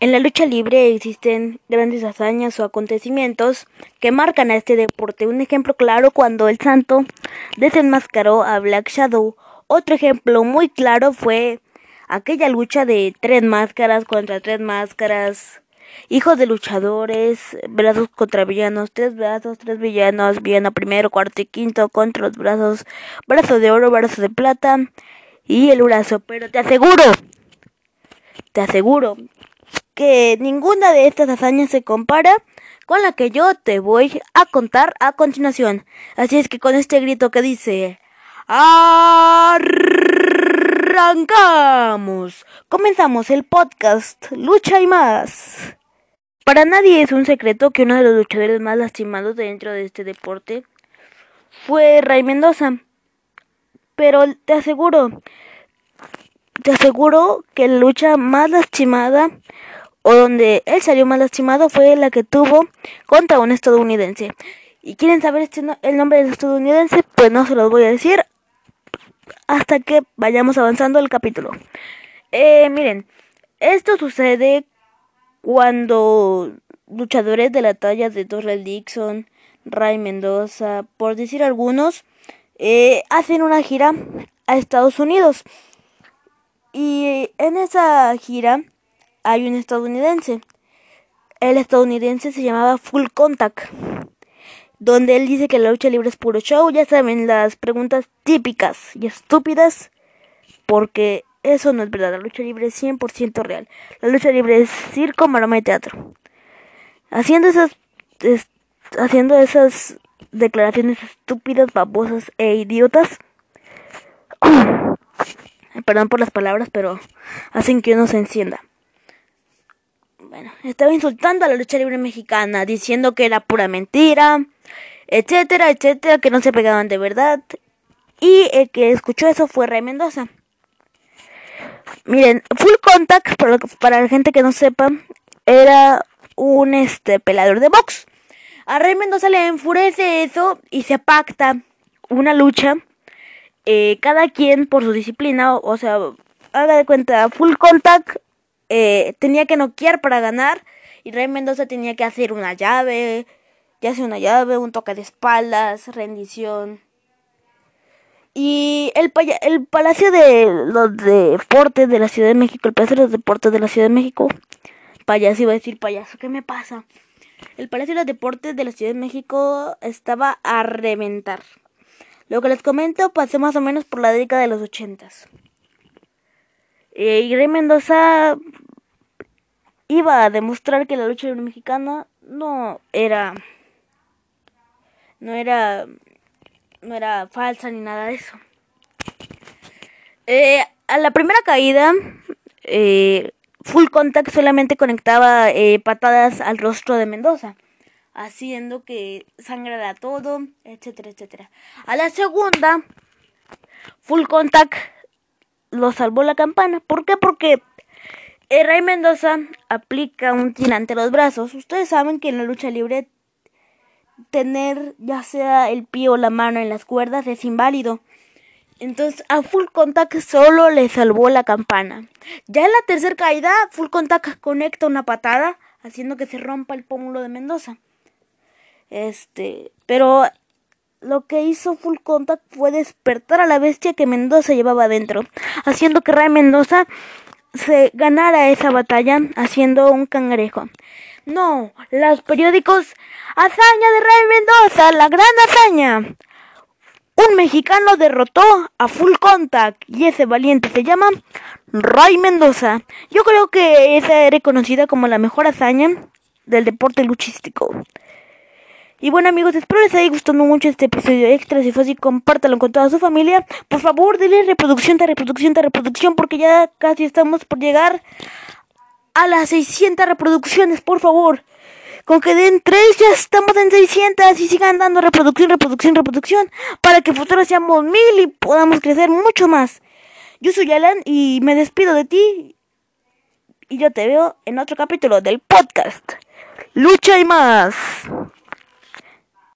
En la lucha libre existen grandes hazañas o acontecimientos que marcan a este deporte. Un ejemplo claro cuando el Santo desenmascaró a Black Shadow. Otro ejemplo muy claro fue aquella lucha de tres máscaras contra tres máscaras. Hijos de luchadores, brazos contra villanos, tres brazos, tres villanos, villano primero, cuarto y quinto contra los brazos, brazo de oro, brazo de plata y el brazo. Pero te aseguro, te aseguro que ninguna de estas hazañas se compara con la que yo te voy a contar a continuación. Así es que con este grito que dice arrancamos. Comenzamos el podcast Lucha y más. Para nadie es un secreto que uno de los luchadores más lastimados dentro de este deporte fue Ray Mendoza. Pero te aseguro, te aseguro que la lucha más lastimada o donde él salió más lastimado fue la que tuvo contra un estadounidense. ¿Y quieren saber este el nombre del estadounidense? Pues no se los voy a decir hasta que vayamos avanzando el capítulo. Eh, miren, esto sucede cuando luchadores de la talla de Torrell Dixon, Ray Mendoza, por decir algunos, eh, hacen una gira a Estados Unidos. Y en esa gira hay un estadounidense. El estadounidense se llamaba Full Contact, donde él dice que la lucha libre es puro show. Ya saben, las preguntas típicas y estúpidas, porque eso no es verdad. La lucha libre es 100% real. La lucha libre es circo, maroma y teatro. Haciendo esas, haciendo esas declaraciones estúpidas, babosas e idiotas. Perdón por las palabras, pero hacen que uno se encienda bueno, estaba insultando a la lucha libre mexicana, diciendo que era pura mentira, etcétera, etcétera, que no se pegaban de verdad. Y el que escuchó eso fue Rey Mendoza. Miren, Full Contact, para, la gente que no sepa, era un este pelador de box. A Rey Mendoza le enfurece eso y se pacta una lucha. Eh, cada quien por su disciplina, o, o sea, haga de cuenta, Full Contact eh, tenía que noquear para ganar y Rey Mendoza tenía que hacer una llave, ya sea una llave, un toque de espaldas, rendición. Y el, el Palacio de los Deportes de la Ciudad de México, el Palacio de los Deportes de la Ciudad de México, payaso iba a decir payaso, ¿qué me pasa? El Palacio de los Deportes de la Ciudad de México estaba a reventar. Lo que les comento pasó más o menos por la década de los ochentas. Eh, y Rey Mendoza iba a demostrar que la lucha libre mexicana no era no era no era falsa ni nada de eso. Eh, a la primera caída, eh, Full Contact solamente conectaba eh, patadas al rostro de Mendoza, haciendo que sangrara todo, etcétera, etcétera. A la segunda, Full Contact lo salvó la campana. ¿Por qué? Porque el Rey Mendoza aplica un tirante a los brazos. Ustedes saben que en la lucha libre tener ya sea el pie o la mano en las cuerdas es inválido. Entonces a Full Contact solo le salvó la campana. Ya en la tercera caída, Full Contact conecta una patada haciendo que se rompa el pómulo de Mendoza. Este, pero lo que hizo Full Contact fue despertar a la bestia que Mendoza llevaba adentro, haciendo que Rey Mendoza se ganara esa batalla haciendo un cangrejo. No, los periódicos Hazaña de Rey Mendoza, la gran hazaña. Un mexicano derrotó a Full Contact y ese valiente se llama Ray Mendoza. Yo creo que esa es reconocida como la mejor hazaña del deporte luchístico. Y bueno amigos, espero les haya gustado mucho este episodio extra. Si fue así, compártalo con toda su familia. Por favor, denle reproducción, de reproducción, de reproducción, porque ya casi estamos por llegar a las 600 reproducciones, por favor. Con que den 3 ya estamos en 600 y sigan dando reproducción, reproducción, reproducción, para que futuro seamos mil y podamos crecer mucho más. Yo soy Alan y me despido de ti. Y yo te veo en otro capítulo del podcast. Lucha y más.